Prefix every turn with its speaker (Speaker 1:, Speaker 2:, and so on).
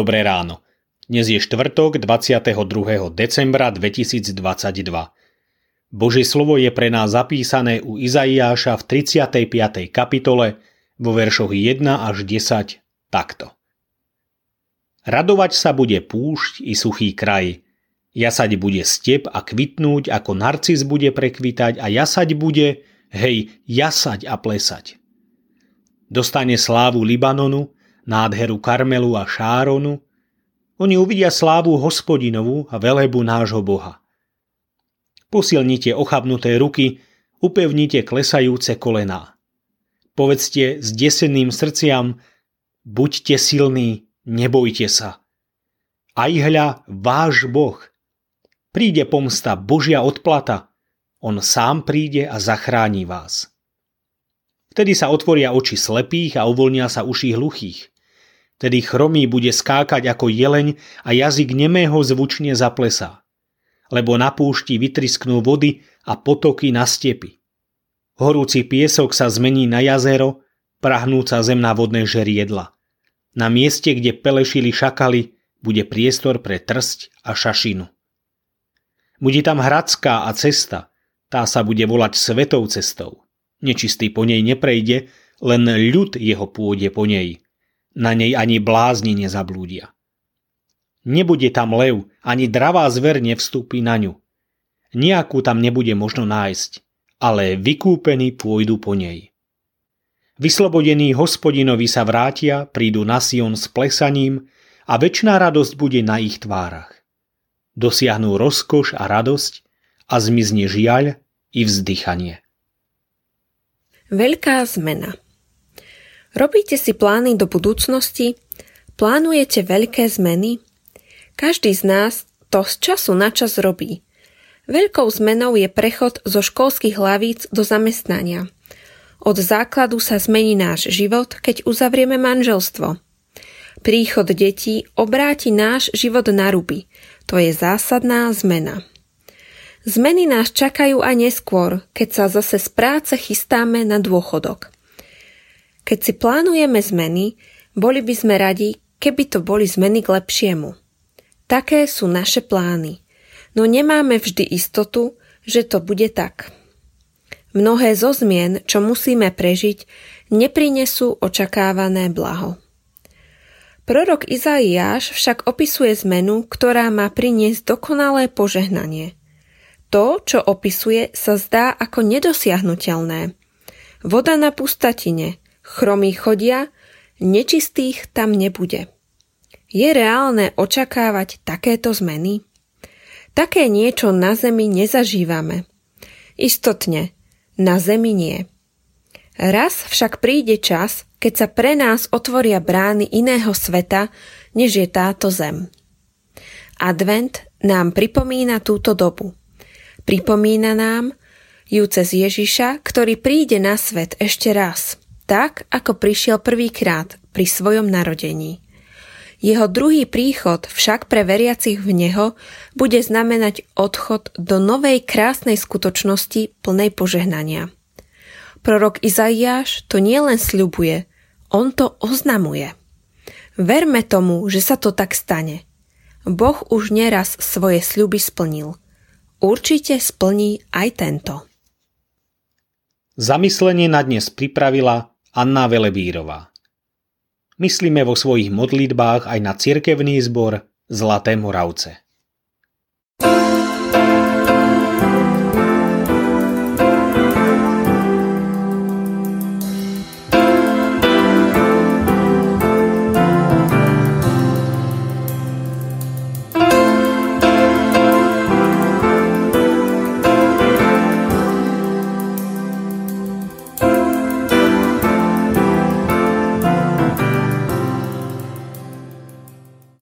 Speaker 1: Dobré ráno. Dnes je štvrtok 22. decembra 2022. Božie slovo je pre nás zapísané u Izaiáša v 35. kapitole vo veršoch 1 až 10 takto. Radovať sa bude púšť i suchý kraj. Jasať bude step a kvitnúť, ako narcis bude prekvitať a jasať bude, hej, jasať a plesať. Dostane slávu Libanonu, nádheru Karmelu a Šáronu, oni uvidia slávu hospodinovú a velebu nášho Boha. Posilnite ochabnuté ruky, upevnite klesajúce kolená. Povedzte s deseným srdciam, buďte silní, nebojte sa. Aj hľa váš Boh. Príde pomsta Božia odplata, on sám príde a zachráni vás. Vtedy sa otvoria oči slepých a uvoľnia sa uši hluchých. Tedy chromý bude skákať ako jeleň a jazyk nemého zvučne zaplesá. Lebo na púšti vytrisknú vody a potoky na stepy. Horúci piesok sa zmení na jazero, prahnúca zem na vodné žeriedla. Na mieste, kde pelešili šakali, bude priestor pre trsť a šašinu. Bude tam hradská a cesta, tá sa bude volať svetou cestou. Nečistý po nej neprejde, len ľud jeho pôjde po nej na nej ani blázni nezablúdia. Nebude tam lev, ani dravá zver nevstúpi na ňu. Nijakú tam nebude možno nájsť, ale vykúpení pôjdu po nej. Vyslobodení hospodinovi sa vrátia, prídu na Sion s plesaním a väčšiná radosť bude na ich tvárach. Dosiahnú rozkoš a radosť a zmizne žiaľ i vzdychanie.
Speaker 2: Veľká zmena Robíte si plány do budúcnosti? Plánujete veľké zmeny? Každý z nás to z času na čas robí. Veľkou zmenou je prechod zo školských hlavíc do zamestnania. Od základu sa zmení náš život, keď uzavrieme manželstvo. Príchod detí obráti náš život na ruby. To je zásadná zmena. Zmeny nás čakajú aj neskôr, keď sa zase z práce chystáme na dôchodok. Keď si plánujeme zmeny, boli by sme radi, keby to boli zmeny k lepšiemu. Také sú naše plány, no nemáme vždy istotu, že to bude tak. Mnohé zo zmien, čo musíme prežiť, neprinesú očakávané blaho. Prorok Izaiáš však opisuje zmenu, ktorá má priniesť dokonalé požehnanie. To, čo opisuje, sa zdá ako nedosiahnutelné. Voda na pustatine, chromí chodia, nečistých tam nebude. Je reálne očakávať takéto zmeny? Také niečo na Zemi nezažívame. Istotne, na Zemi nie. Raz však príde čas, keď sa pre nás otvoria brány iného sveta, než je táto Zem. Advent nám pripomína túto dobu. Pripomína nám ju cez Ježiša, ktorý príde na svet ešte raz tak, ako prišiel prvýkrát pri svojom narodení. Jeho druhý príchod však pre veriacich v Neho bude znamenať odchod do novej krásnej skutočnosti plnej požehnania. Prorok Izaiáš to nielen sľubuje, on to oznamuje. Verme tomu, že sa to tak stane. Boh už neraz svoje sľuby splnil. Určite splní aj tento.
Speaker 1: Zamyslenie na dnes pripravila Anna Velebírová. Myslíme vo svojich modlitbách aj na cirkevný zbor Zlaté Moravce.